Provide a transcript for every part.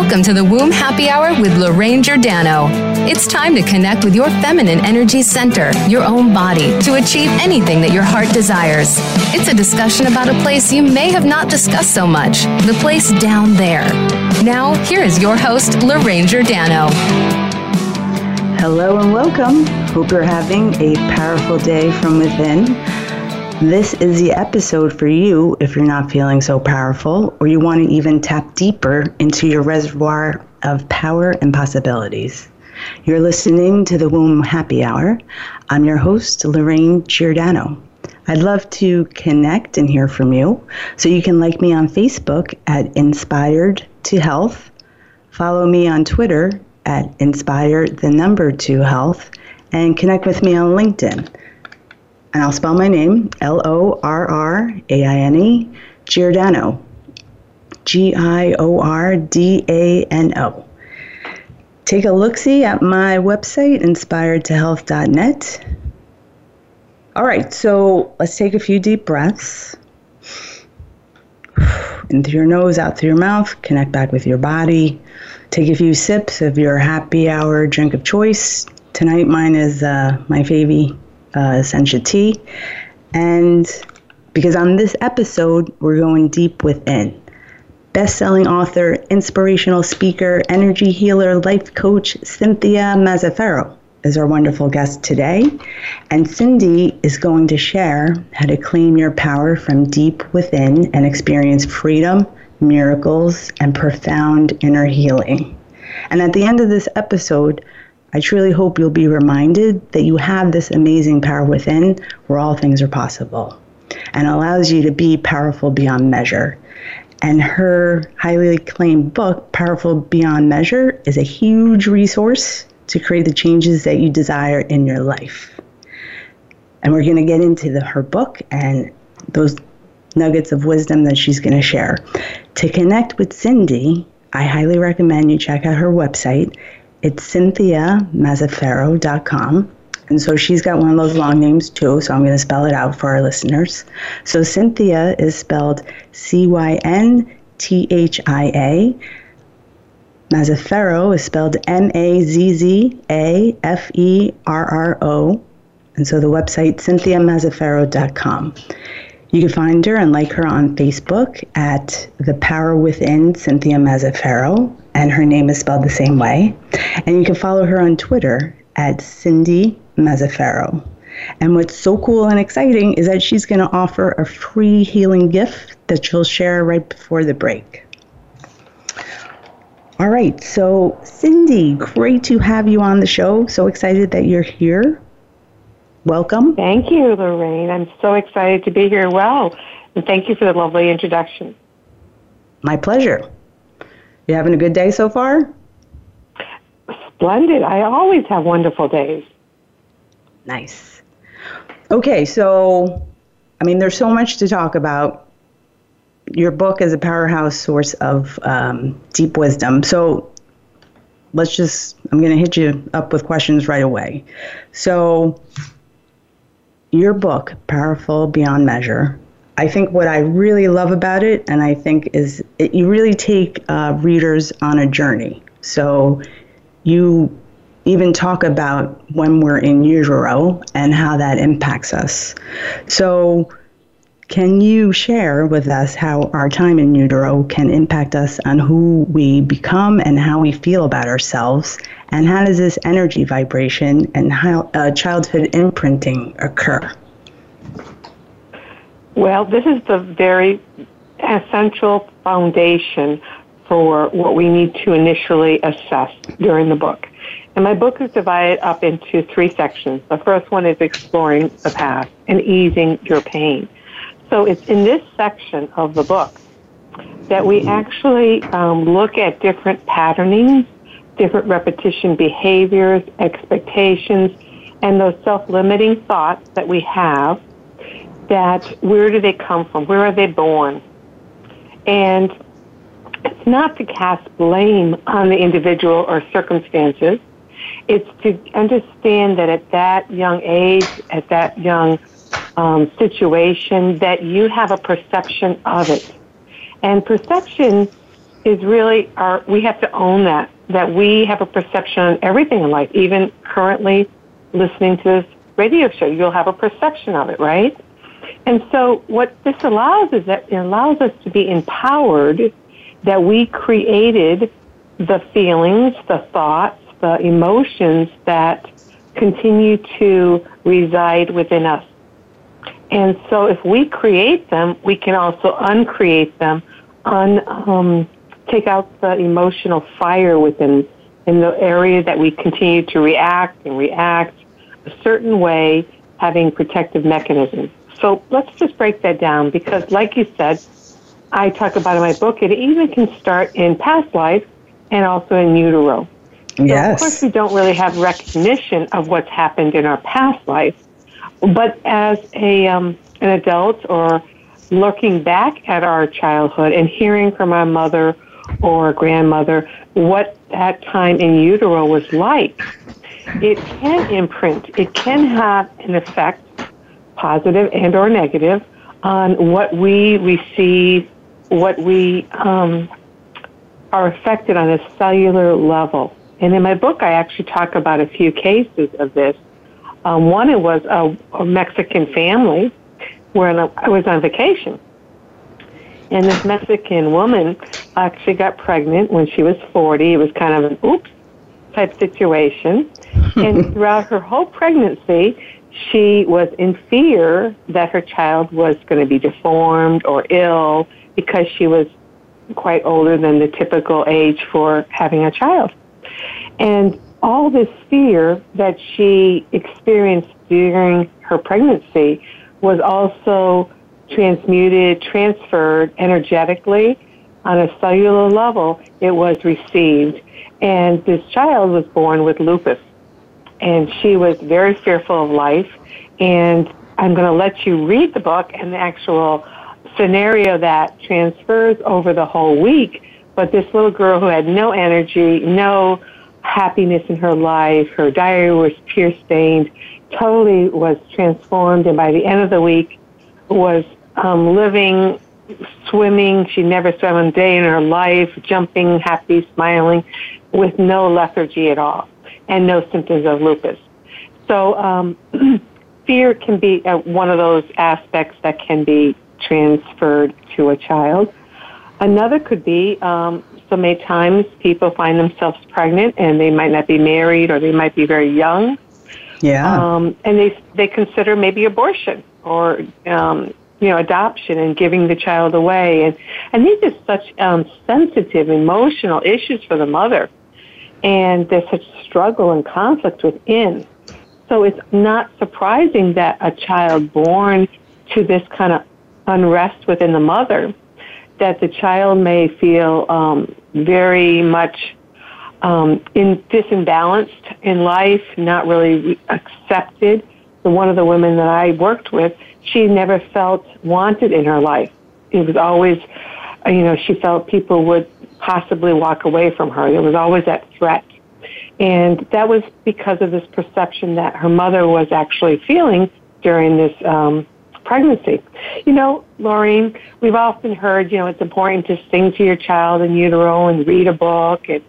Welcome to the Womb Happy Hour with Lorraine Giordano. It's time to connect with your feminine energy center, your own body, to achieve anything that your heart desires. It's a discussion about a place you may have not discussed so much, the place down there. Now, here is your host, Lorraine Giordano. Hello and welcome. Hope you're having a powerful day from within. This is the episode for you if you're not feeling so powerful or you want to even tap deeper into your reservoir of power and possibilities. You're listening to the Womb Happy Hour. I'm your host, Lorraine Giordano. I'd love to connect and hear from you. So you can like me on Facebook at Inspired to Health, follow me on Twitter at Inspired the number two health, and connect with me on LinkedIn and I'll spell my name L O R R A I N E, Giordano. G I O R D A N O. Take a look see at my website, inspiredtohealth.net. All right, so let's take a few deep breaths. In through your nose, out through your mouth, connect back with your body. Take a few sips of your happy hour drink of choice. Tonight, mine is uh, my favy uh, Sencha Tea. And because on this episode, we're going deep within. Best selling author, inspirational speaker, energy healer, life coach, Cynthia Mazzaferro is our wonderful guest today. And Cindy is going to share how to claim your power from deep within and experience freedom, miracles, and profound inner healing. And at the end of this episode, I truly hope you'll be reminded that you have this amazing power within where all things are possible and allows you to be powerful beyond measure. And her highly acclaimed book, Powerful Beyond Measure, is a huge resource to create the changes that you desire in your life. And we're going to get into the, her book and those nuggets of wisdom that she's going to share. To connect with Cindy, I highly recommend you check out her website. It's cynthiamazzaferro.com. And so she's got one of those long names too, so I'm going to spell it out for our listeners. So Cynthia is spelled C Y N T H I A. Mazzaferro is spelled M A Z Z A F E R R O. And so the website cynthiamazzaferro.com. You can find her and like her on Facebook at The Power Within Cynthia Mazzaferro, and her name is spelled the same way. And you can follow her on Twitter at Cindy Mazzaferro. And what's so cool and exciting is that she's going to offer a free healing gift that she'll share right before the break. All right, so Cindy, great to have you on the show. So excited that you're here. Welcome. Thank you, Lorraine. I'm so excited to be here. Well, and thank you for the lovely introduction. My pleasure. You having a good day so far? Splendid. I always have wonderful days. Nice. Okay, so I mean, there's so much to talk about. Your book is a powerhouse source of um, deep wisdom. So let's just, I'm going to hit you up with questions right away. So, your book, Powerful Beyond Measure, I think what I really love about it, and I think is it, you really take uh, readers on a journey. So you even talk about when we're in utero and how that impacts us. So, can you share with us how our time in utero can impact us on who we become and how we feel about ourselves? And how does this energy vibration and how uh, childhood imprinting occur? Well, this is the very essential foundation for what we need to initially assess during the book. And my book is divided up into three sections. The first one is exploring the past and easing your pain. So it's in this section of the book that we actually um, look at different patternings, different repetition behaviors, expectations, and those self-limiting thoughts that we have that where do they come from? Where are they born? And it's not to cast blame on the individual or circumstances. It's to understand that at that young age, at that young um, situation that you have a perception of it. And perception is really our, we have to own that, that we have a perception on everything in life. Even currently listening to this radio show, you'll have a perception of it, right? And so what this allows is that it allows us to be empowered that we created the feelings, the thoughts, the emotions that continue to reside within us. And so if we create them, we can also uncreate them, un, um, take out the emotional fire within in the area that we continue to react and react a certain way, having protective mechanisms. So let's just break that down because, like you said, I talk about in my book, it even can start in past life and also in utero. Yes. So of course, we don't really have recognition of what's happened in our past life, but as a um, an adult or looking back at our childhood and hearing from our mother or grandmother what that time in utero was like, it can imprint. It can have an effect, positive and or negative, on what we receive, what we um, are affected on a cellular level. And in my book, I actually talk about a few cases of this. Um, one, it was a, a Mexican family where I was on vacation. And this Mexican woman actually got pregnant when she was 40. It was kind of an oops type situation. and throughout her whole pregnancy, she was in fear that her child was going to be deformed or ill because she was quite older than the typical age for having a child. And all this fear that she experienced during her pregnancy was also transmuted, transferred energetically on a cellular level. It was received. And this child was born with lupus. And she was very fearful of life. And I'm going to let you read the book and the actual scenario that transfers over the whole week. But this little girl who had no energy, no happiness in her life. Her diary was tear stained, totally was transformed, and by the end of the week, was um, living, swimming. She never swam a day in her life, jumping, happy, smiling, with no lethargy at all, and no symptoms of lupus. So um, fear can be uh, one of those aspects that can be transferred to a child. Another could be um, so many times people find themselves pregnant and they might not be married or they might be very young. Yeah. Um, and they they consider maybe abortion or um, you know adoption and giving the child away and and these are such um, sensitive emotional issues for the mother and there's such struggle and conflict within. So it's not surprising that a child born to this kind of unrest within the mother that the child may feel um, very much um, in disbalanced in life, not really accepted. So one of the women that I worked with, she never felt wanted in her life. It was always, uh, you know, she felt people would possibly walk away from her. There was always that threat. And that was because of this perception that her mother was actually feeling during this um, pregnancy. You know, Laureen, we've often heard, you know, it's important to sing to your child in utero and read a book and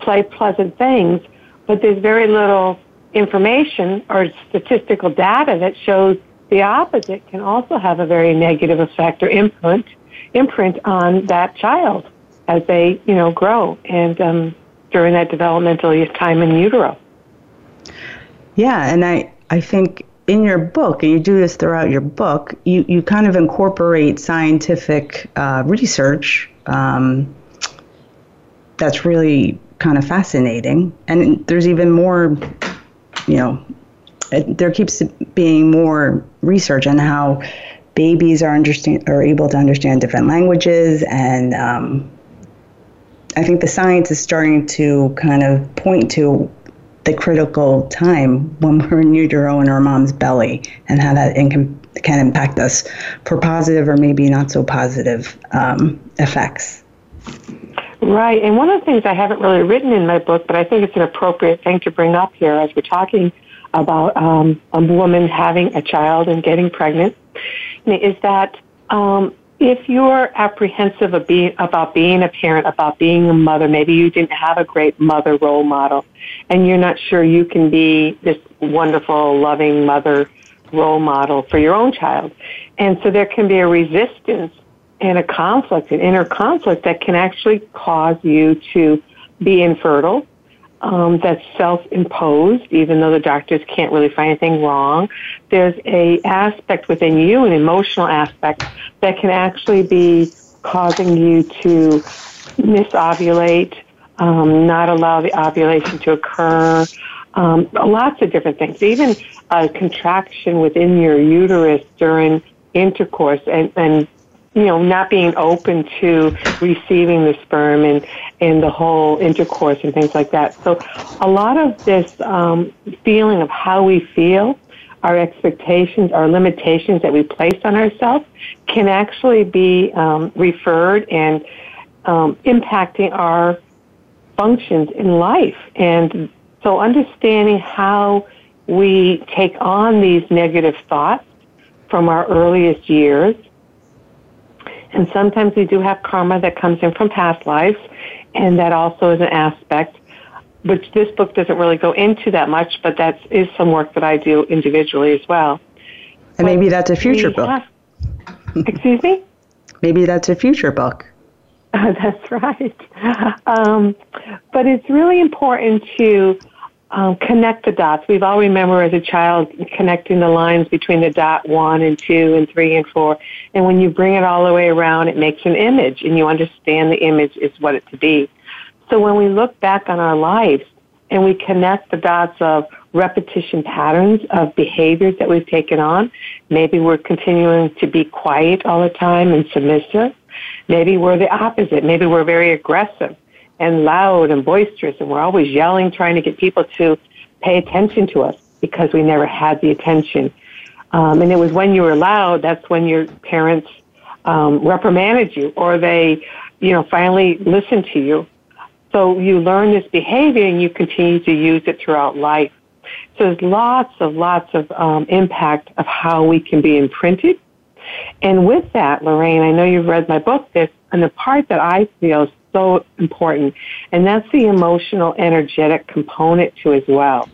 play pleasant things, but there's very little information or statistical data that shows the opposite can also have a very negative effect or imprint imprint on that child as they, you know, grow and um, during that developmental time in utero. Yeah, and I I think in your book, and you do this throughout your book, you, you kind of incorporate scientific uh, research um, that's really kind of fascinating. And there's even more, you know, it, there keeps being more research on how babies are understand are able to understand different languages and um, I think the science is starting to kind of point to the critical time when we're in utero in our mom's belly and how that can, can impact us for positive or maybe not so positive um, effects. Right. And one of the things I haven't really written in my book, but I think it's an appropriate thing to bring up here as we're talking about um, a woman having a child and getting pregnant, is that um, if you're apprehensive about being a parent, about being a mother, maybe you didn't have a great mother role model, and you're not sure you can be this wonderful, loving mother role model for your own child. And so there can be a resistance and a conflict, an inner conflict that can actually cause you to be infertile. Um, that's self-imposed, even though the doctors can't really find anything wrong. There's a aspect within you, an emotional aspect, that can actually be causing you to misovulate, um, not allow the ovulation to occur, um, lots of different things, even a contraction within your uterus during intercourse and, and you know, not being open to receiving the sperm and, and the whole intercourse and things like that. So a lot of this um, feeling of how we feel, our expectations, our limitations that we place on ourselves can actually be um, referred and um, impacting our functions in life. And so understanding how we take on these negative thoughts from our earliest years. And sometimes we do have karma that comes in from past lives, and that also is an aspect, which this book doesn't really go into that much, but that is some work that I do individually as well. And maybe that's a future book. Have, excuse me? Maybe that's a future book. that's right. Um, but it's really important to um, connect the dots. We've all remember as a child connecting the lines between the dot one and two and three and four. And when you bring it all the way around, it makes an image and you understand the image is what it to be. So when we look back on our lives and we connect the dots of repetition patterns of behaviors that we've taken on, maybe we're continuing to be quiet all the time and submissive. Maybe we're the opposite. Maybe we're very aggressive and loud and boisterous, and we're always yelling, trying to get people to pay attention to us because we never had the attention. Um, and it was when you were loud, that's when your parents um, reprimanded you, or they, you know, finally listened to you. So you learn this behavior, and you continue to use it throughout life. So there's lots of lots of um, impact of how we can be imprinted. And with that, Lorraine, I know you've read my book. This and the part that I feel is so important. And that's the emotional, energetic component to as well.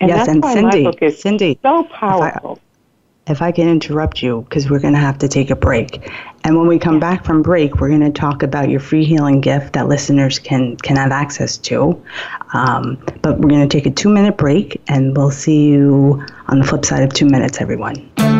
And yes, that's and why Cindy, my book is Cindy, so powerful. If I, if I can interrupt you, because we're going to have to take a break. And when we come back from break, we're going to talk about your free healing gift that listeners can, can have access to. Um, but we're going to take a two minute break, and we'll see you on the flip side of two minutes, everyone.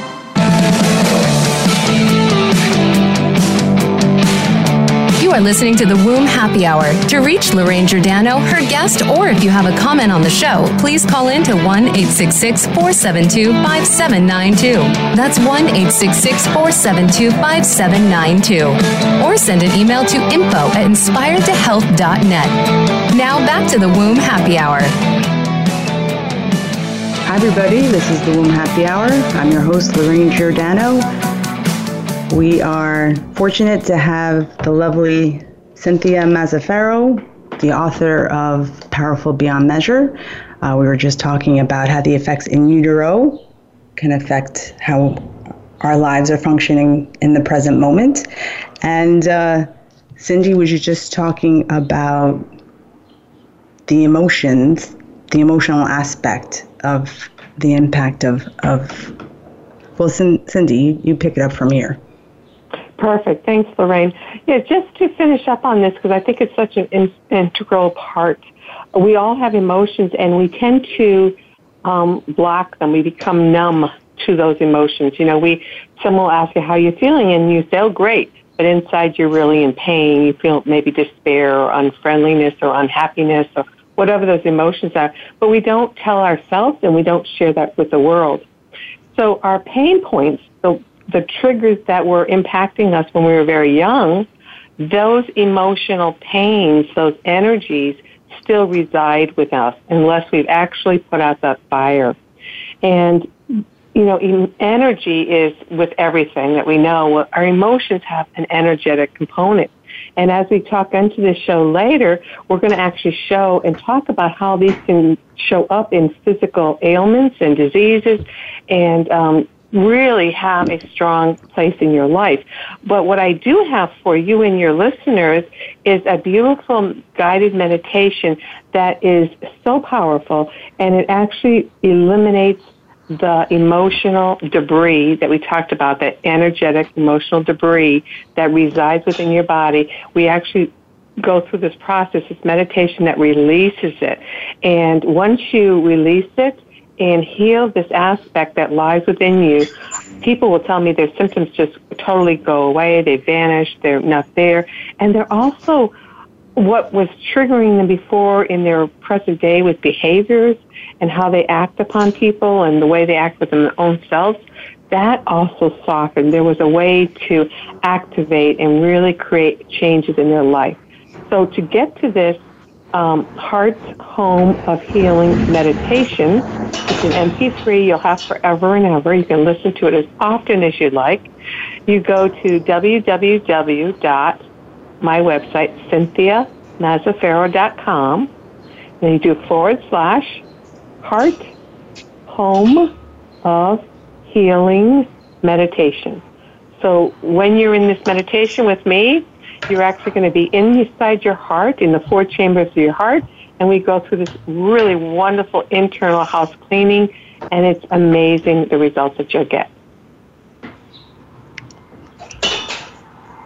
You are listening to the Womb Happy Hour. To reach Lorraine Giordano, her guest, or if you have a comment on the show, please call in to 1 866 472 5792. That's 1 866 472 5792. Or send an email to info at inspiredtohealth.net. Now back to the Womb Happy Hour. Hi, everybody. This is the Womb Happy Hour. I'm your host, Lorraine Giordano. We are fortunate to have the lovely Cynthia Mazzaferro, the author of Powerful Beyond Measure. Uh, we were just talking about how the effects in utero can affect how our lives are functioning in the present moment. And uh, Cindy was you just talking about the emotions, the emotional aspect of the impact of, of well, Cindy, you, you pick it up from here. Perfect. Thanks, Lorraine. Yeah, just to finish up on this, because I think it's such an in- integral part. We all have emotions, and we tend to um, block them. We become numb to those emotions. You know, we someone will ask you how you're feeling, and you say, "Oh, great," but inside you're really in pain. You feel maybe despair or unfriendliness or unhappiness or whatever those emotions are. But we don't tell ourselves, and we don't share that with the world. So our pain points, the the triggers that were impacting us when we were very young, those emotional pains, those energies still reside with us unless we've actually put out that fire. And, you know, energy is with everything that we know. Our emotions have an energetic component. And as we talk into this show later, we're going to actually show and talk about how these can show up in physical ailments and diseases and um, really have a strong place in your life. But what I do have for you and your listeners is a beautiful guided meditation that is so powerful and it actually eliminates the emotional debris that we talked about, that energetic emotional debris that resides within your body. We actually go through this process, this meditation that releases it. And once you release it, and heal this aspect that lies within you, people will tell me their symptoms just totally go away, they vanish, they're not there, and they're also what was triggering them before in their present day with behaviors and how they act upon people and the way they act within their own selves, that also softened. There was a way to activate and really create changes in their life. So to get to this um, Heart Home of Healing Meditation. It's an MP3 you'll have forever and ever. You can listen to it as often as you like. You go to www. my website, cynthiamazzaferro.com. Then you do forward slash Heart Home of Healing Meditation. So when you're in this meditation with me, you're actually going to be inside your heart, in the four chambers of your heart, and we go through this really wonderful internal house cleaning, and it's amazing the results that you'll get.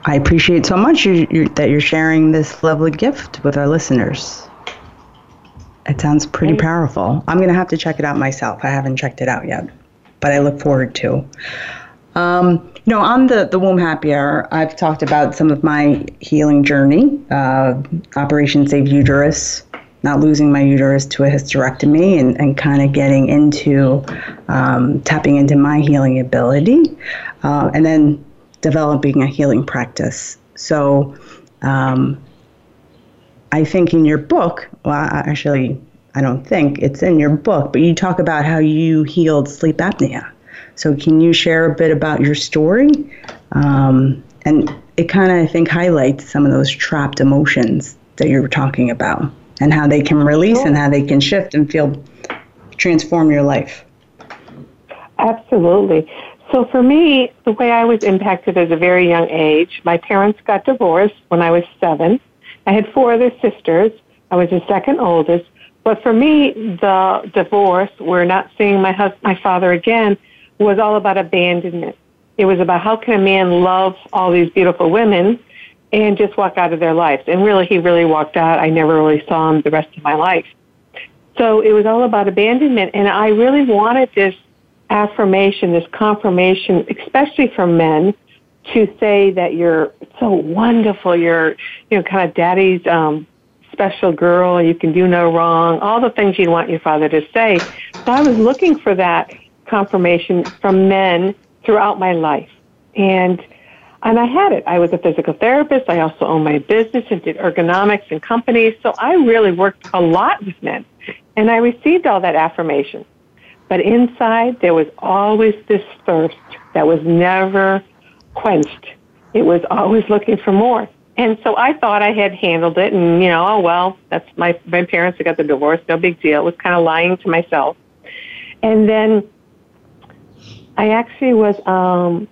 I appreciate so much you, you, that you're sharing this lovely gift with our listeners. It sounds pretty powerful. I'm going to have to check it out myself. I haven't checked it out yet, but I look forward to. Um, know, on the, the womb happy hour, I've talked about some of my healing journey, uh, Operation Save Uterus, not losing my uterus to a hysterectomy, and, and kind of getting into um, tapping into my healing ability, uh, and then developing a healing practice. So, um, I think in your book, well, actually, I don't think it's in your book, but you talk about how you healed sleep apnea. So, can you share a bit about your story? Um, and it kind of, I think, highlights some of those trapped emotions that you were talking about and how they can release and how they can shift and feel transform your life. Absolutely. So, for me, the way I was impacted at a very young age, my parents got divorced when I was seven. I had four other sisters. I was the second oldest. But for me, the divorce, we're not seeing my hus- my father again, was all about abandonment. It was about how can a man love all these beautiful women and just walk out of their lives. And really, he really walked out. I never really saw him the rest of my life. So it was all about abandonment. And I really wanted this affirmation, this confirmation, especially from men, to say that you're so wonderful. You're, you know, kind of daddy's um, special girl. You can do no wrong. All the things you'd want your father to say. So I was looking for that confirmation from men throughout my life. And and I had it. I was a physical therapist. I also owned my business and did ergonomics and companies. So I really worked a lot with men. And I received all that affirmation. But inside, there was always this thirst that was never quenched. It was always looking for more. And so I thought I had handled it, and you know, oh well, that's my my parents got the divorce, no big deal. It was kind of lying to myself. And then I actually was um,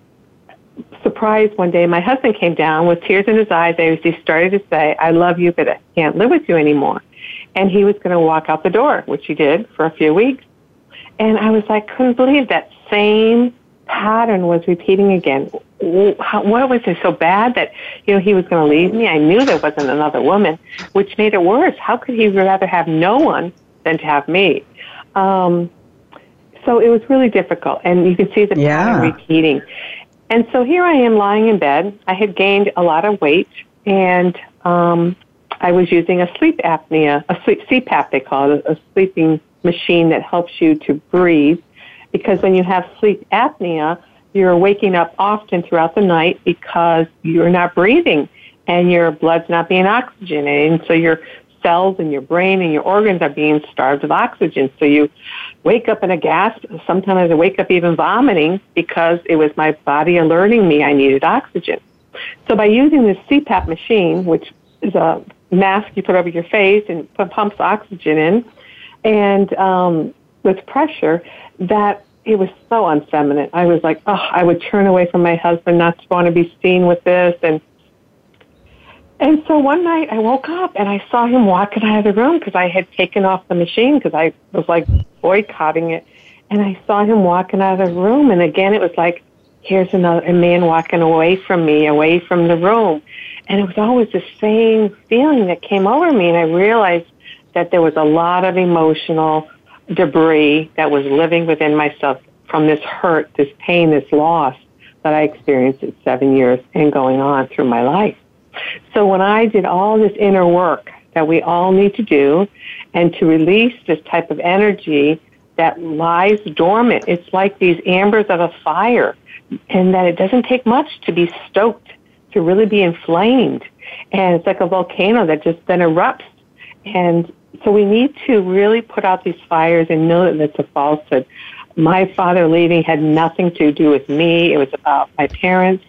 surprised one day. My husband came down with tears in his eyes as he started to say, "I love you, but I can't live with you anymore." And he was going to walk out the door, which he did for a few weeks. And I was like, couldn't believe that same pattern was repeating again. What was it so bad that you know he was going to leave me? I knew there wasn't another woman, which made it worse. How could he rather have no one than to have me? Um, so it was really difficult, and you can see the yeah. pattern repeating. And so here I am lying in bed. I had gained a lot of weight, and um, I was using a sleep apnea, a sleep CPAP they call it, a sleeping machine that helps you to breathe because when you have sleep apnea, you're waking up often throughout the night because you're not breathing and your blood's not being oxygenated. And so your cells and your brain and your organs are being starved of oxygen. So you wake up in a gasp. Sometimes I wake up even vomiting because it was my body alerting me I needed oxygen. So by using this CPAP machine, which is a mask you put over your face and pumps oxygen in, and um, with pressure that it was so unfeminine. I was like, oh, I would turn away from my husband, not to want to be seen with this, and and so one night I woke up and I saw him walking out of the room because I had taken off the machine because I was like boycotting it, and I saw him walking out of the room, and again it was like, here's another a man walking away from me, away from the room, and it was always the same feeling that came over me, and I realized that there was a lot of emotional debris that was living within myself from this hurt, this pain, this loss that I experienced at seven years and going on through my life. So when I did all this inner work that we all need to do and to release this type of energy that lies dormant, it's like these ambers of a fire and that it doesn't take much to be stoked, to really be inflamed. And it's like a volcano that just then erupts and so we need to really put out these fires and know that it's a falsehood. My father leaving had nothing to do with me. It was about my parents.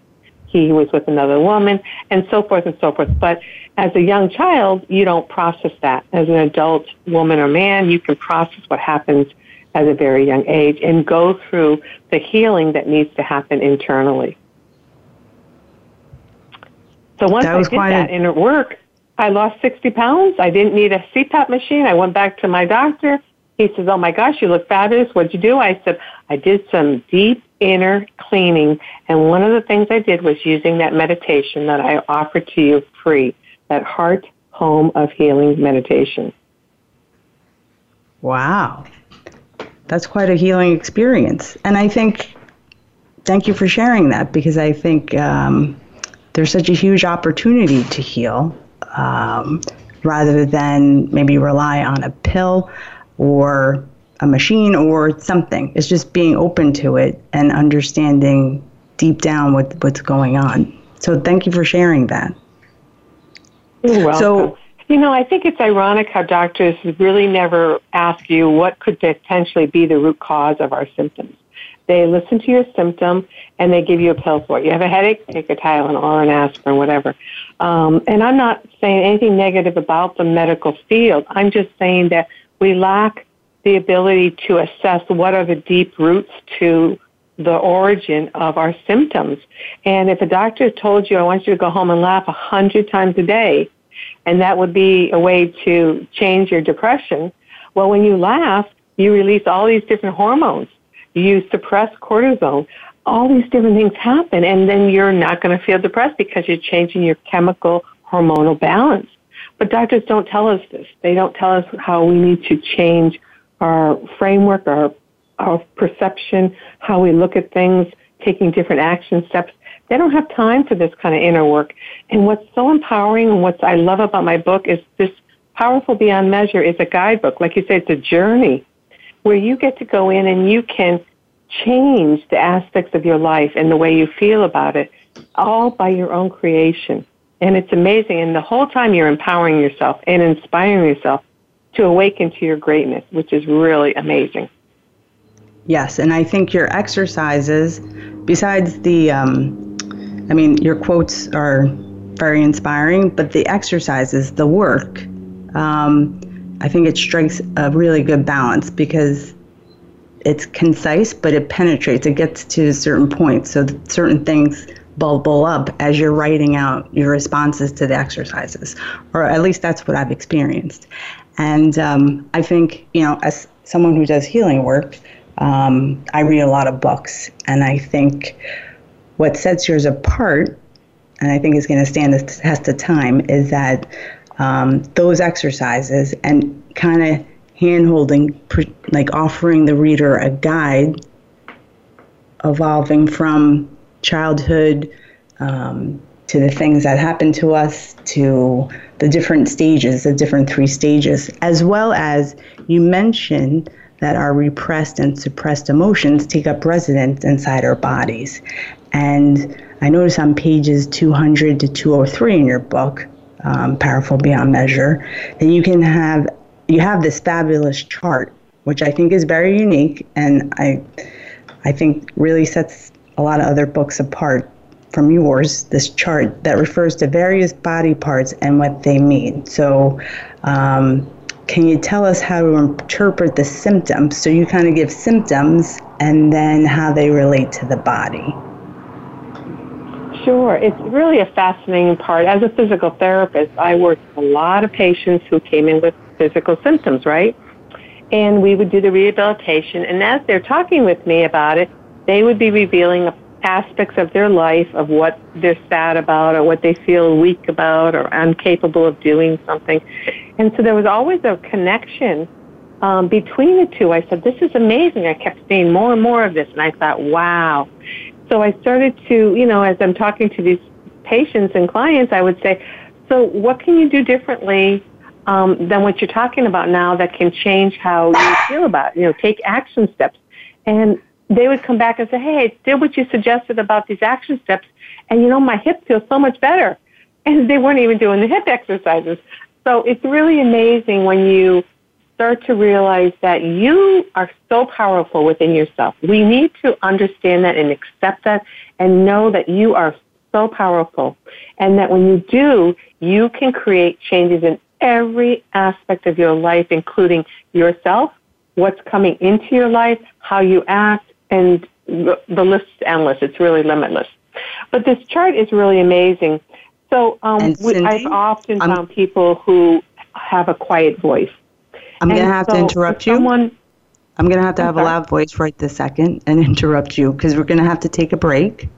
He was with another woman and so forth and so forth. But as a young child, you don't process that. As an adult woman or man, you can process what happens at a very young age and go through the healing that needs to happen internally. So once I did that a- inner work, I lost 60 pounds. I didn't need a CPAP machine. I went back to my doctor. He says, Oh my gosh, you look fabulous. What'd you do? I said, I did some deep inner cleaning. And one of the things I did was using that meditation that I offered to you free, that heart home of healing meditation. Wow. That's quite a healing experience. And I think, thank you for sharing that because I think um, there's such a huge opportunity to heal um, rather than maybe rely on a pill or a machine or something. It's just being open to it and understanding deep down what, what's going on. So thank you for sharing that. You're welcome. So, you know, I think it's ironic how doctors really never ask you what could potentially be the root cause of our symptoms. They listen to your symptom and they give you a pill for it. You have a headache, take a Tylenol or an aspirin, whatever. Um, and I'm not saying anything negative about the medical field. I'm just saying that we lack the ability to assess what are the deep roots to the origin of our symptoms. And if a doctor told you, I want you to go home and laugh a hundred times a day, and that would be a way to change your depression, well, when you laugh, you release all these different hormones you suppress cortisol, all these different things happen, and then you're not going to feel depressed because you're changing your chemical hormonal balance. But doctors don't tell us this. They don't tell us how we need to change our framework, our, our perception, how we look at things, taking different action steps. They don't have time for this kind of inner work. And what's so empowering and what I love about my book is this Powerful Beyond Measure is a guidebook. Like you say, it's a journey where you get to go in and you can change the aspects of your life and the way you feel about it all by your own creation. And it's amazing. And the whole time you're empowering yourself and inspiring yourself to awaken to your greatness, which is really amazing. Yes, and I think your exercises, besides the, um, I mean, your quotes are very inspiring. But the exercises, the work, um, I think it strikes a really good balance because it's concise, but it penetrates. It gets to certain points. So certain things bubble up as you're writing out your responses to the exercises, or at least that's what I've experienced. And um, I think, you know, as someone who does healing work, um, I read a lot of books, and I think what sets yours apart, and I think is going to stand the test of time, is that um, those exercises and kind of hand holding, like offering the reader a guide evolving from childhood um, to the things that happen to us to the different stages, the different three stages, as well as you mentioned that our repressed and suppressed emotions take up residence inside our bodies. And I notice on pages 200 to 203 in your book, um, Powerful Beyond Measure, that you can have you have this fabulous chart, which I think is very unique, and I I think really sets a lot of other books apart from yours. This chart that refers to various body parts and what they mean. So. Um, can you tell us how to interpret the symptoms? So you kind of give symptoms and then how they relate to the body. Sure. It's really a fascinating part. As a physical therapist, I worked with a lot of patients who came in with physical symptoms, right? And we would do the rehabilitation. And as they're talking with me about it, they would be revealing aspects of their life of what they're sad about or what they feel weak about or incapable of doing something. And so there was always a connection um, between the two. I said, this is amazing. I kept seeing more and more of this. And I thought, wow. So I started to, you know, as I'm talking to these patients and clients, I would say, so what can you do differently um, than what you're talking about now that can change how you feel about it? You know, take action steps. And they would come back and say, hey, I did what you suggested about these action steps, and you know, my hip feels so much better. And they weren't even doing the hip exercises. So it's really amazing when you start to realize that you are so powerful within yourself. We need to understand that and accept that and know that you are so powerful. And that when you do, you can create changes in every aspect of your life, including yourself, what's coming into your life, how you act, and the list is endless. It's really limitless. But this chart is really amazing. So um, Cindy, I've often I'm, found people who have a quiet voice. I'm going to have so to interrupt you. Someone, I'm going to have to have a loud voice right this second and interrupt you because we're going to have to take a break.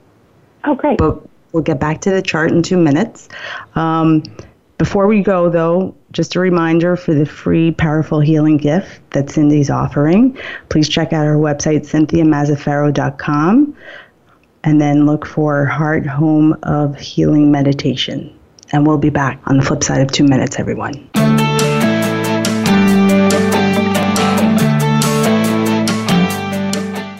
Oh, great. But we'll get back to the chart in two minutes. Um, before we go, though, just a reminder for the free powerful healing gift that Cindy's offering. Please check out our website, cynthiamazzaferro.com, and then look for Heart Home of Healing Meditation. And we'll be back on the flip side of two minutes, everyone.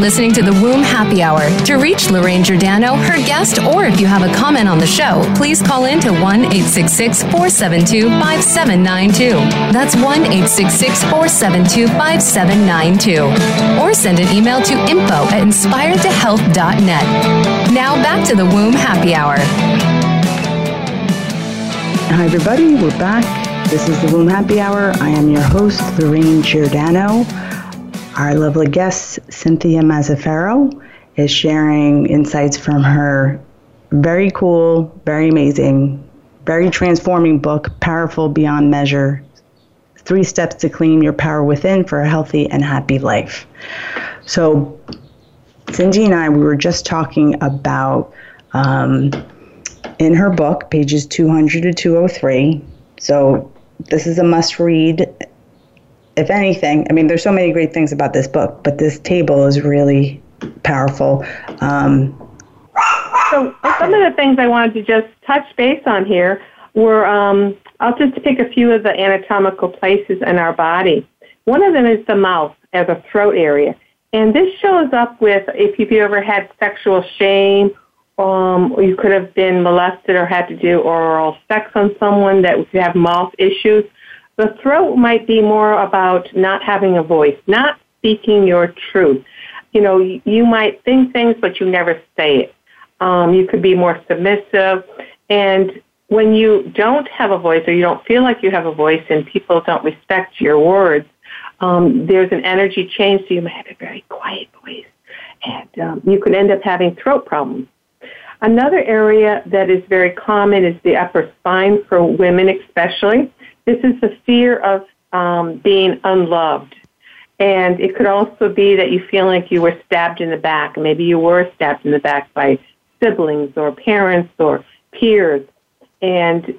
Listening to the Womb Happy Hour. To reach Lorraine Giordano, her guest, or if you have a comment on the show, please call in to 1 866 472 5792. That's 1 866 472 5792. Or send an email to info at inspiredtohealth.net. Now back to the Womb Happy Hour. Hi, everybody. We're back. This is the Womb Happy Hour. I am your host, Lorraine Giordano. Our lovely guest, Cynthia Mazzaferro, is sharing insights from her very cool, very amazing, very transforming book, Powerful Beyond Measure Three Steps to Claim Your Power Within for a Healthy and Happy Life. So, Cindy and I, we were just talking about um, in her book, pages 200 to 203. So, this is a must read if anything, I mean, there's so many great things about this book, but this table is really powerful. Um, so some of the things I wanted to just touch base on here were, um, I'll just pick a few of the anatomical places in our body. One of them is the mouth as a throat area. And this shows up with if you've ever had sexual shame, um, or you could have been molested or had to do oral sex on someone that would have mouth issues. The throat might be more about not having a voice, not speaking your truth. You know, you might think things, but you never say it. Um, you could be more submissive. And when you don't have a voice or you don't feel like you have a voice and people don't respect your words, um, there's an energy change, so you might have a very quiet voice. And um, you could end up having throat problems. Another area that is very common is the upper spine for women, especially. This is the fear of um, being unloved. And it could also be that you feel like you were stabbed in the back. Maybe you were stabbed in the back by siblings or parents or peers and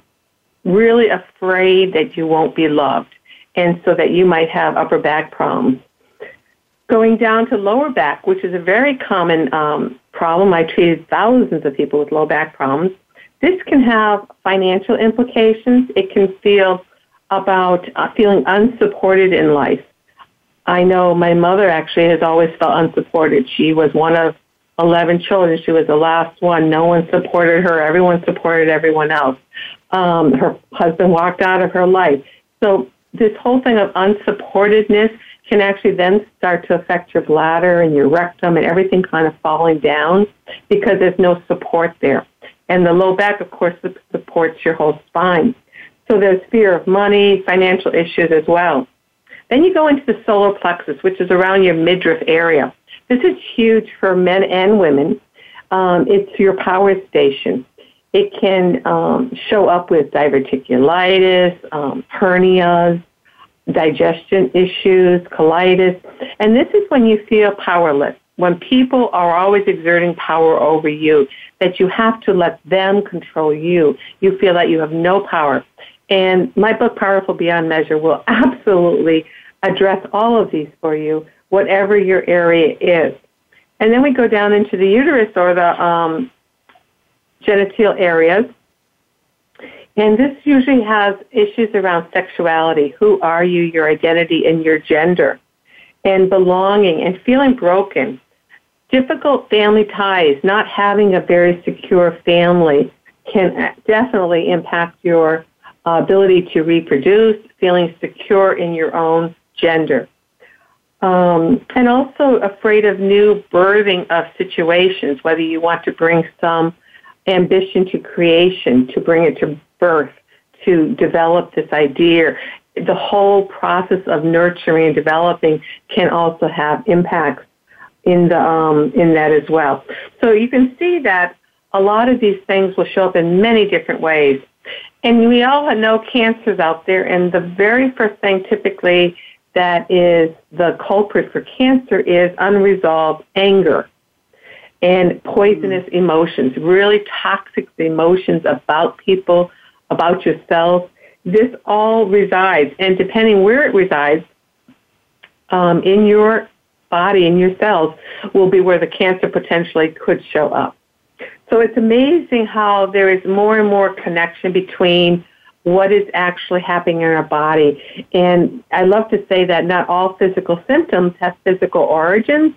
really afraid that you won't be loved and so that you might have upper back problems. Going down to lower back, which is a very common um, problem. I treated thousands of people with low back problems. This can have financial implications. It can feel about uh, feeling unsupported in life. I know my mother actually has always felt unsupported. She was one of 11 children. She was the last one. No one supported her. Everyone supported everyone else. Um, her husband walked out of her life. So this whole thing of unsupportedness can actually then start to affect your bladder and your rectum and everything kind of falling down because there's no support there. And the low back, of course, supports your whole spine. So there's fear of money, financial issues as well. Then you go into the solar plexus, which is around your midriff area. This is huge for men and women. Um, it's your power station. It can um, show up with diverticulitis, um, hernias, digestion issues, colitis, and this is when you feel powerless. When people are always exerting power over you, that you have to let them control you. You feel that you have no power. And my book, Powerful Beyond Measure, will absolutely address all of these for you, whatever your area is. And then we go down into the uterus or the um, genital areas. And this usually has issues around sexuality. Who are you, your identity, and your gender, and belonging, and feeling broken. Difficult family ties, not having a very secure family can definitely impact your uh, ability to reproduce, feeling secure in your own gender. Um, and also afraid of new birthing of situations, whether you want to bring some ambition to creation, to bring it to birth, to develop this idea. The whole process of nurturing and developing can also have impacts in the um, in that as well. So you can see that a lot of these things will show up in many different ways. And we all know cancers out there, and the very first thing typically that is the culprit for cancer is unresolved anger and poisonous mm. emotions, really toxic emotions about people, about yourself. This all resides, and depending where it resides, um, in your body, in your cells, will be where the cancer potentially could show up. So it's amazing how there is more and more connection between what is actually happening in our body. And I love to say that not all physical symptoms have physical origins.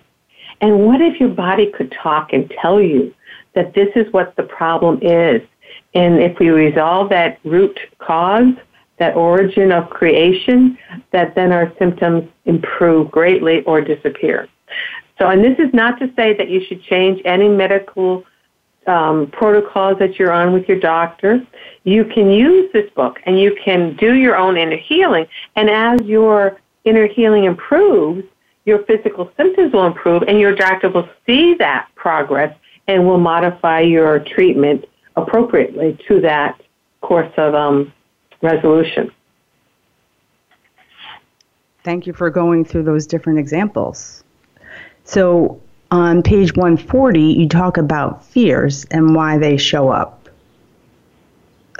And what if your body could talk and tell you that this is what the problem is? And if we resolve that root cause, that origin of creation, that then our symptoms improve greatly or disappear. So, and this is not to say that you should change any medical um, protocols that you're on with your doctor. You can use this book and you can do your own inner healing. And as your inner healing improves, your physical symptoms will improve and your doctor will see that progress and will modify your treatment appropriately to that course of um, resolution. Thank you for going through those different examples. So, on page 140, you talk about fears and why they show up.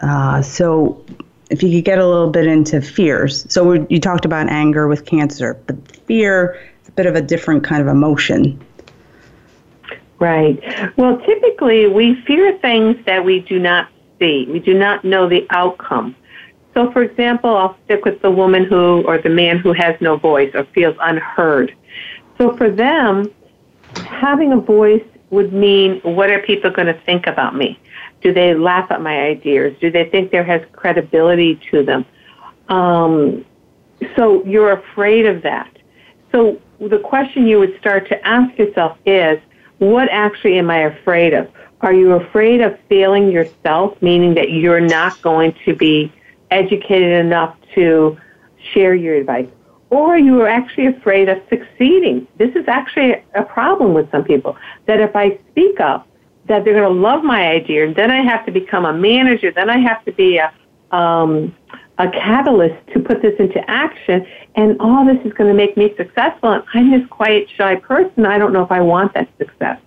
Uh, so, if you could get a little bit into fears. So, you talked about anger with cancer, but fear is a bit of a different kind of emotion. Right. Well, typically we fear things that we do not see. We do not know the outcome. So, for example, I'll stick with the woman who, or the man who has no voice or feels unheard. So, for them, having a voice would mean what are people going to think about me? Do they laugh at my ideas? Do they think there has credibility to them? Um, so you're afraid of that. So the question you would start to ask yourself is, what actually am I afraid of? Are you afraid of failing yourself, meaning that you're not going to be educated enough to share your advice? Or you are actually afraid of succeeding. This is actually a problem with some people that if I speak up, that they're going to love my idea, and then I have to become a manager, then I have to be a um, a catalyst to put this into action, and all this is going to make me successful. And I'm this quiet, shy person. I don't know if I want that success.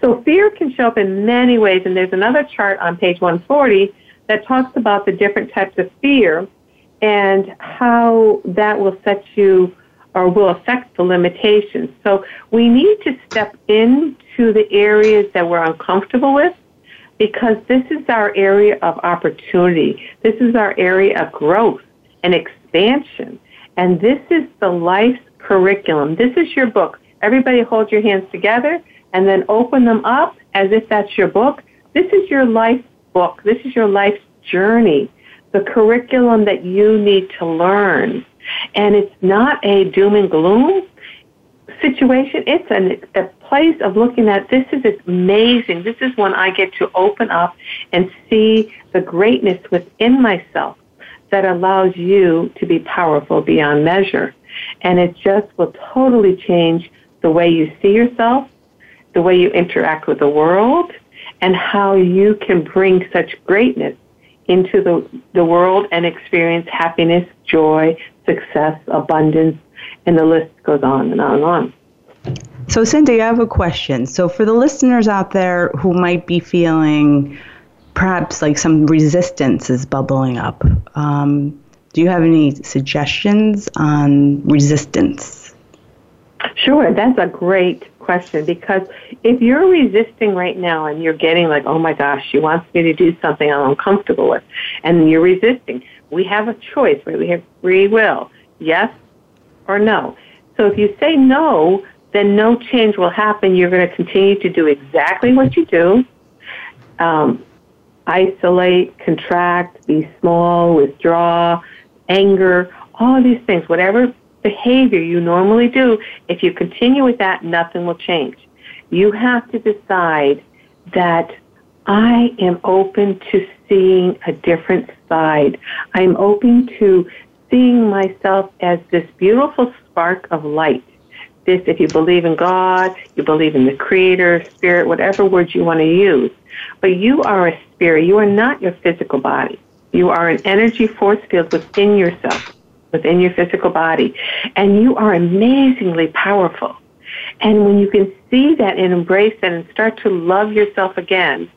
So fear can show up in many ways, and there's another chart on page 140 that talks about the different types of fear and how that will set you or will affect the limitations. So we need to step into the areas that we're uncomfortable with because this is our area of opportunity. This is our area of growth and expansion. And this is the life curriculum. This is your book. Everybody hold your hands together and then open them up as if that's your book. This is your life book. This is your life journey the curriculum that you need to learn. And it's not a doom and gloom situation. It's an, a place of looking at this is amazing. This is when I get to open up and see the greatness within myself that allows you to be powerful beyond measure. And it just will totally change the way you see yourself, the way you interact with the world, and how you can bring such greatness into the, the world and experience happiness, joy, success, abundance, and the list goes on and on and on. So, Cindy, I have a question. So, for the listeners out there who might be feeling perhaps like some resistance is bubbling up, um, do you have any suggestions on resistance? Sure, that's a great question because if you're resisting right now and you're getting like, oh my gosh, she wants me to do something I'm uncomfortable with, and you're resisting, we have a choice, right? We have free will, yes or no. So if you say no, then no change will happen. You're going to continue to do exactly what you do. Um, isolate, contract, be small, withdraw, anger, all these things, whatever behavior you normally do, if you continue with that, nothing will change. You have to decide that I am open to seeing a different side. I'm open to seeing myself as this beautiful spark of light. This, if you believe in God, you believe in the Creator, Spirit, whatever words you want to use. But you are a spirit. You are not your physical body. You are an energy force field within yourself within your physical body. And you are amazingly powerful. And when you can see that and embrace that and start to love yourself again,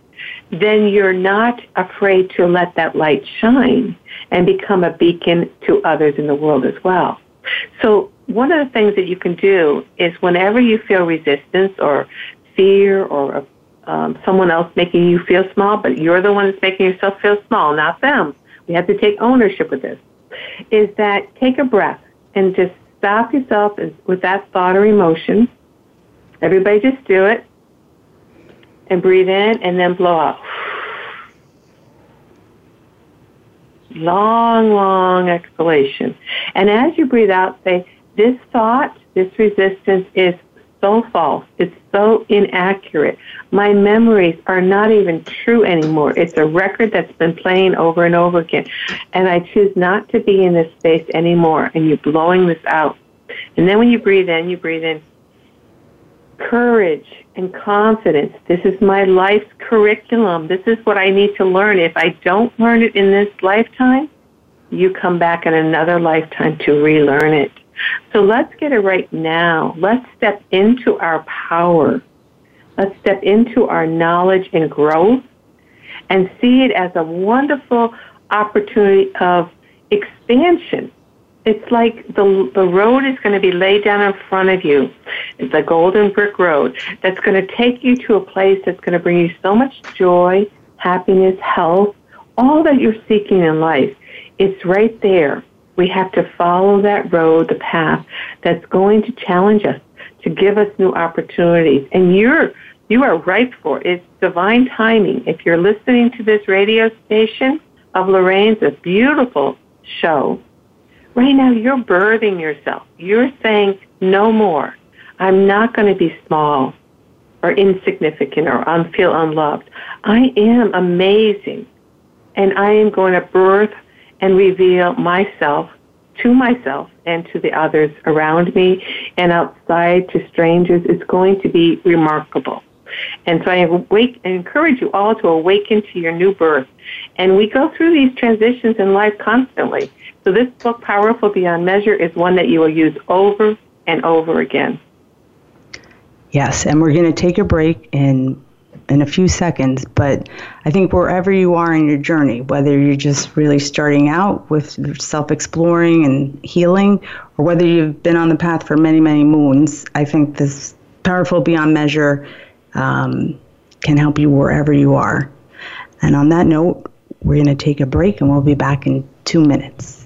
then you're not afraid to let that light shine and become a beacon to others in the world as well. So one of the things that you can do is whenever you feel resistance or fear or um, someone else making you feel small, but you're the one that's making yourself feel small, not them. We have to take ownership of this is that take a breath and just stop yourself with that thought or emotion Everybody just do it. And breathe in and then blow out. Long, long exhalation. And as you breathe out, say, this thought, this resistance is so false. It's so inaccurate. My memories are not even true anymore. It's a record that's been playing over and over again. And I choose not to be in this space anymore. And you're blowing this out. And then when you breathe in, you breathe in courage and confidence. This is my life's curriculum. This is what I need to learn. If I don't learn it in this lifetime, you come back in another lifetime to relearn it. So let's get it right now. Let's step into our power. Let's step into our knowledge and growth and see it as a wonderful opportunity of expansion it's like the the road is going to be laid down in front of you. It's a golden brick road that's going to take you to a place that's going to bring you so much joy, happiness, health, all that you're seeking in life. It's right there. We have to follow that road, the path that's going to challenge us, to give us new opportunities. And you're you are ripe for it. It's divine timing. If you're listening to this radio station of Lorraine's, a beautiful show Right now, you're birthing yourself. You're saying, no more. I'm not going to be small or insignificant or un- feel unloved. I am amazing. And I am going to birth and reveal myself to myself and to the others around me and outside to strangers. It's going to be remarkable. And so I awake, encourage you all to awaken to your new birth. And we go through these transitions in life constantly. So this book, Powerful Beyond Measure, is one that you will use over and over again. Yes, and we're going to take a break in in a few seconds, but I think wherever you are in your journey, whether you're just really starting out with self-exploring and healing, or whether you've been on the path for many, many moons, I think this Powerful Beyond Measure um, can help you wherever you are. And on that note, we're going to take a break and we'll be back in two minutes.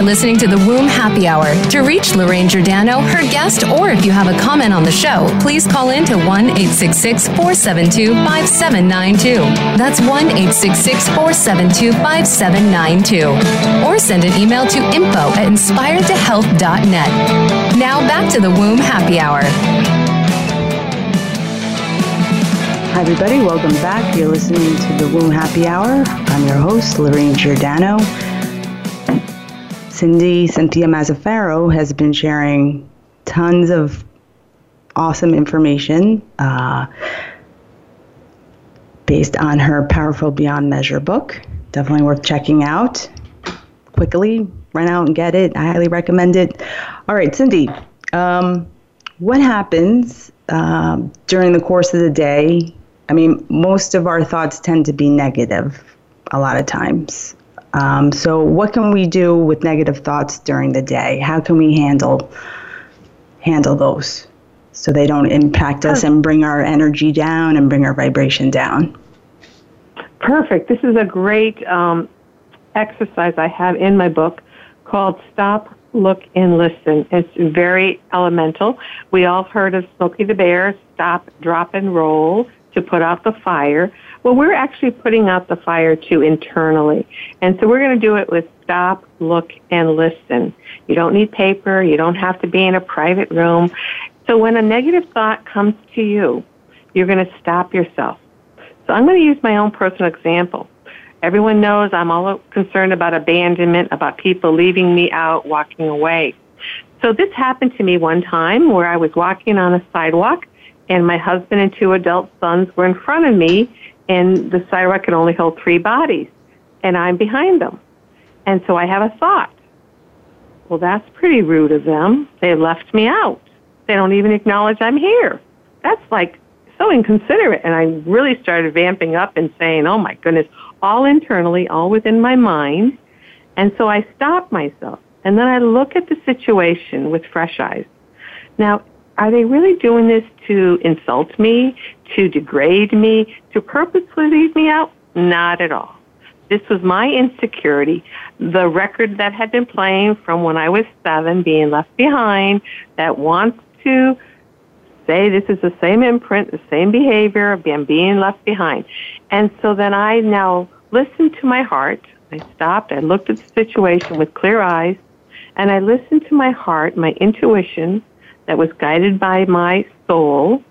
Are listening to the Womb Happy Hour. To reach Lorraine Giordano, her guest, or if you have a comment on the show, please call in to 1 866 472 5792. That's 1 866 472 5792. Or send an email to info at inspiredtohealth.net. Now back to the Womb Happy Hour. Hi, everybody. Welcome back. You're listening to the Womb Happy Hour. I'm your host, Lorraine Giordano. Cindy Cynthia Mazzaferro has been sharing tons of awesome information uh, based on her Powerful Beyond Measure book. Definitely worth checking out. Quickly, run out and get it. I highly recommend it. All right, Cindy, um, what happens um, during the course of the day? I mean, most of our thoughts tend to be negative a lot of times. Um, so, what can we do with negative thoughts during the day? How can we handle handle those? so they don't impact us and bring our energy down and bring our vibration down. Perfect. This is a great um, exercise I have in my book called Stop, Look, and Listen. It's very elemental. We all heard of Smokey the Bear, stop, drop, and roll to put out the fire. Well, we're actually putting out the fire too internally. And so we're going to do it with stop, look, and listen. You don't need paper. You don't have to be in a private room. So when a negative thought comes to you, you're going to stop yourself. So I'm going to use my own personal example. Everyone knows I'm all concerned about abandonment, about people leaving me out, walking away. So this happened to me one time where I was walking on a sidewalk and my husband and two adult sons were in front of me and the sidewalk can only hold three bodies and I'm behind them. And so I have a thought. Well, that's pretty rude of them. They left me out. They don't even acknowledge I'm here. That's like so inconsiderate. And I really started vamping up and saying, oh my goodness, all internally, all within my mind. And so I stop myself. And then I look at the situation with fresh eyes. Now, are they really doing this to insult me, to degrade me, to purposely leave me out? Not at all. This was my insecurity, the record that had been playing from when I was seven, being left behind, that wants to say this is the same imprint, the same behavior of being left behind. And so then I now listened to my heart. I stopped, I looked at the situation with clear eyes, and I listened to my heart, my intuition that was guided by my soul,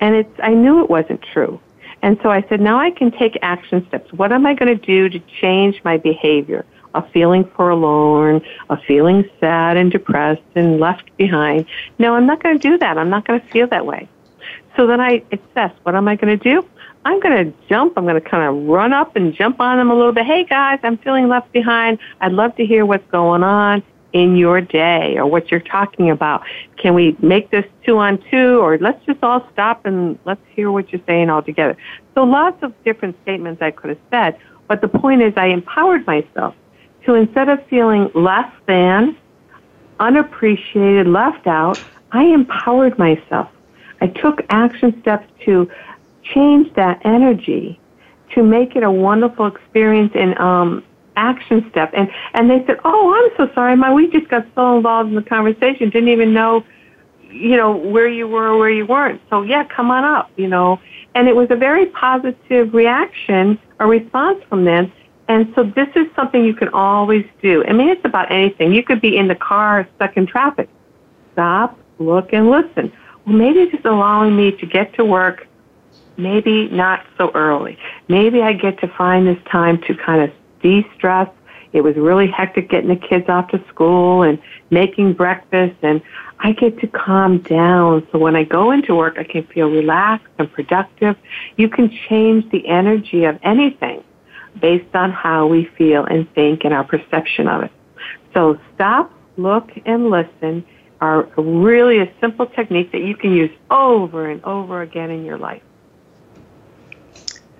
and it's I knew it wasn't true. And so I said, now I can take action steps. What am I going to do to change my behavior? of feeling forlorn, of feeling sad and depressed and left behind. No, I'm not going to do that. I'm not going to feel that way. So then I assess, what am I going to do? I'm going to jump. I'm going to kind of run up and jump on them a little bit. Hey guys, I'm feeling left behind. I'd love to hear what's going on in your day or what you're talking about. Can we make this two on two or let's just all stop and let's hear what you're saying all together. So lots of different statements I could have said, but the point is I empowered myself to instead of feeling less than, unappreciated, left out, I empowered myself. I took action steps to change that energy to make it a wonderful experience and um, action step. And and they said, "Oh, I'm so sorry, my we just got so involved in the conversation, didn't even know, you know, where you were or where you weren't. So yeah, come on up, you know." And it was a very positive reaction, a response from them. And so this is something you can always do. I mean, it's about anything. You could be in the car stuck in traffic. Stop, look, and listen. Well, maybe it's just allowing me to get to work maybe not so early. Maybe I get to find this time to kind of de-stress. It was really hectic getting the kids off to school and making breakfast and I get to calm down. So when I go into work, I can feel relaxed and productive. You can change the energy of anything based on how we feel and think and our perception of it. So stop, look, and listen are really a simple technique that you can use over and over again in your life.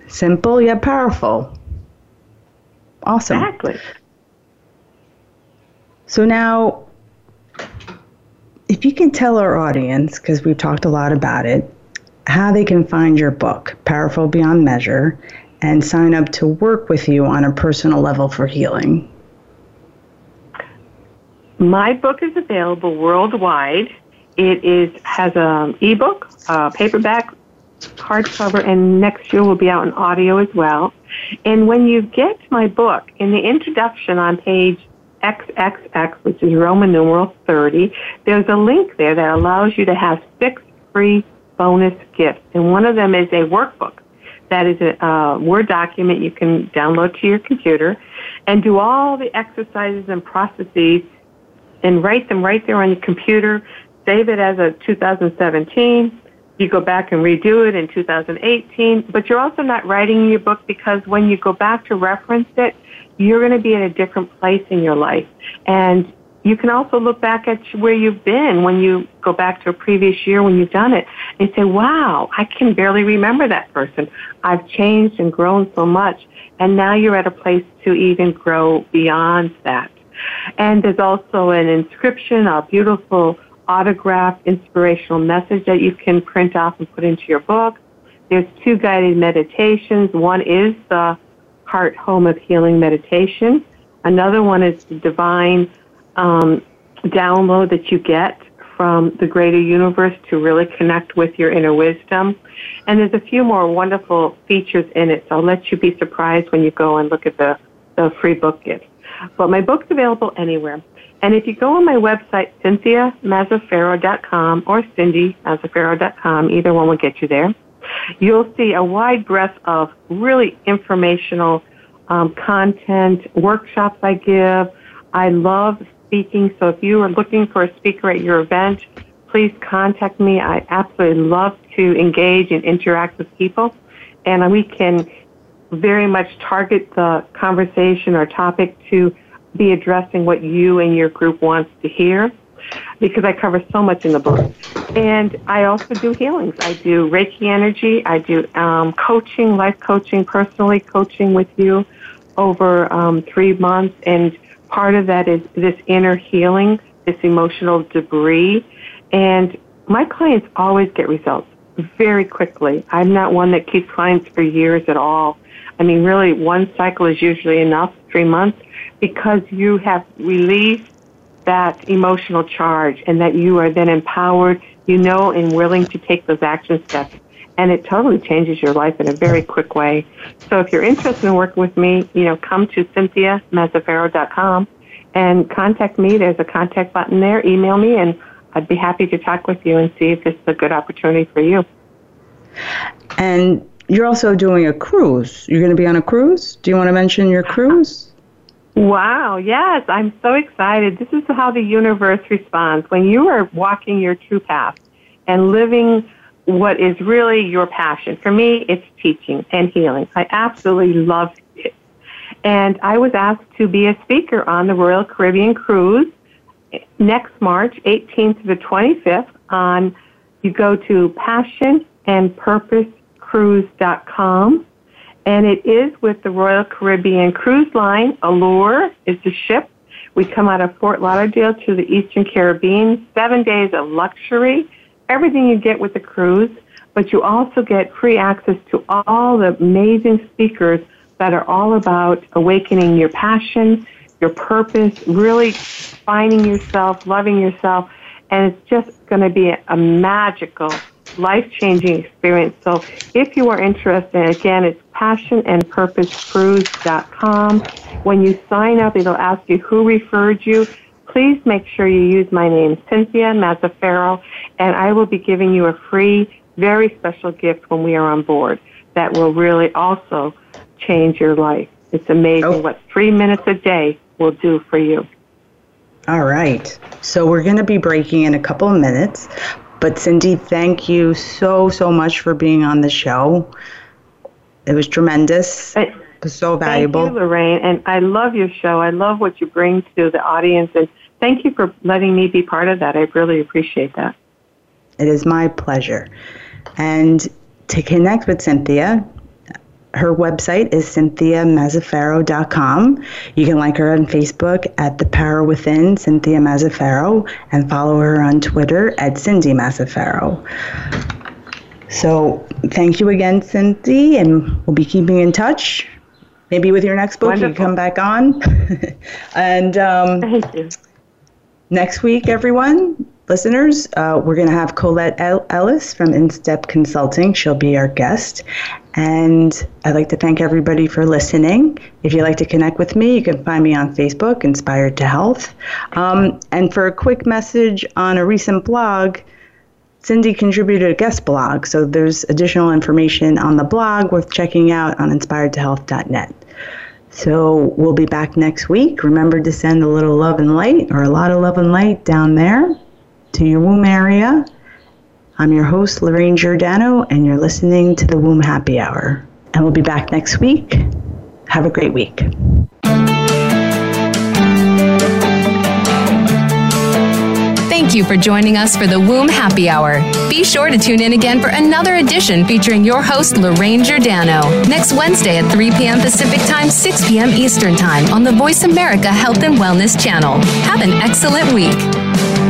Simple yet powerful. Awesome. Exactly. So now, if you can tell our audience, because we've talked a lot about it, how they can find your book, Powerful Beyond Measure, and sign up to work with you on a personal level for healing? My book is available worldwide. It is has an ebook, a paperback, hardcover, and next year will be out in audio as well. And when you get my book, in the introduction on page XXX, which is Roman numeral 30, there's a link there that allows you to have six free bonus gifts. And one of them is a workbook that is a uh, Word document you can download to your computer and do all the exercises and processes and write them right there on your computer. Save it as a 2017. You go back and redo it in 2018, but you're also not writing your book because when you go back to reference it, you're going to be in a different place in your life. And you can also look back at where you've been when you go back to a previous year when you've done it and say, wow, I can barely remember that person. I've changed and grown so much. And now you're at a place to even grow beyond that. And there's also an inscription, a beautiful autographed inspirational message that you can print off and put into your book. There's two guided meditations. One is the Heart Home of Healing meditation. Another one is the divine um, download that you get from the greater universe to really connect with your inner wisdom. And there's a few more wonderful features in it, so I'll let you be surprised when you go and look at the, the free book gift. But my book's available anywhere. And if you go on my website, cynthiamazzaferro.com or cindymazzaferro.com, either one will get you there, you'll see a wide breadth of really informational um, content, workshops I give. I love speaking, so if you are looking for a speaker at your event, please contact me. I absolutely love to engage and interact with people, and we can very much target the conversation or topic to be addressing what you and your group wants to hear because I cover so much in the book. And I also do healings. I do Reiki energy. I do um, coaching, life coaching, personally coaching with you over um, three months. And part of that is this inner healing, this emotional debris. And my clients always get results very quickly. I'm not one that keeps clients for years at all. I mean, really, one cycle is usually enough, three months, because you have released that emotional charge and that you are then empowered, you know, and willing to take those action steps. And it totally changes your life in a very quick way. So if you're interested in working with me, you know, come to cynthiamazzaferro.com and contact me. There's a contact button there. Email me and I'd be happy to talk with you and see if this is a good opportunity for you. And you're also doing a cruise. You're going to be on a cruise. Do you want to mention your cruise? Wow, yes, I'm so excited. This is how the universe responds. When you are walking your true path and living what is really your passion. For me, it's teaching and healing. I absolutely love it. And I was asked to be a speaker on the Royal Caribbean Cruise next March 18th to the 25th on, you go to passionandpurposecruise.com and it is with the Royal Caribbean Cruise Line. Allure is the ship. We come out of Fort Lauderdale to the Eastern Caribbean, seven days of luxury, everything you get with the cruise, but you also get free access to all the amazing speakers that are all about awakening your passion, your purpose, really finding yourself, loving yourself, and it's just going to be a, a magical life-changing experience. So if you are interested, again, it's passionandpurposecruise.com. When you sign up, it'll ask you who referred you. Please make sure you use my name, Cynthia Mazzaferro, and I will be giving you a free, very special gift when we are on board that will really also change your life. It's amazing oh. what three minutes a day will do for you. All right. So we're going to be breaking in a couple of minutes, but Cindy, thank you so, so much for being on the show. It was tremendous. It was so valuable. Thank you, Lorraine. And I love your show. I love what you bring to the audience. And thank you for letting me be part of that. I really appreciate that. It is my pleasure. And to connect with Cynthia, her website is cynthiamazzaferro.com. You can like her on Facebook at The Power Within, Cynthia Mazzaferro, and follow her on Twitter at Cindy Mazzaferro. So thank you again, Cindy, and we'll be keeping in touch. Maybe with your next book, Wonderful. you come back on. and um, thank you. Next week, everyone, listeners, uh, we're going to have Colette Ellis from InStep Consulting. She'll be our guest. And I'd like to thank everybody for listening. If you'd like to connect with me, you can find me on Facebook, Inspired to Health. Um, and for a quick message on a recent blog, Cindy contributed a guest blog, so there's additional information on the blog worth checking out on inspiredtohealth.net. So we'll be back next week. Remember to send a little love and light or a lot of love and light down there to your womb area. I'm your host, Lorraine Giordano, and you're listening to the Womb Happy Hour. And we'll be back next week. Have a great week. Thank you for joining us for the Womb Happy Hour. Be sure to tune in again for another edition featuring your host, Lorraine Giordano, next Wednesday at 3 p.m. Pacific Time, 6 p.m. Eastern Time on the Voice America Health and Wellness channel. Have an excellent week.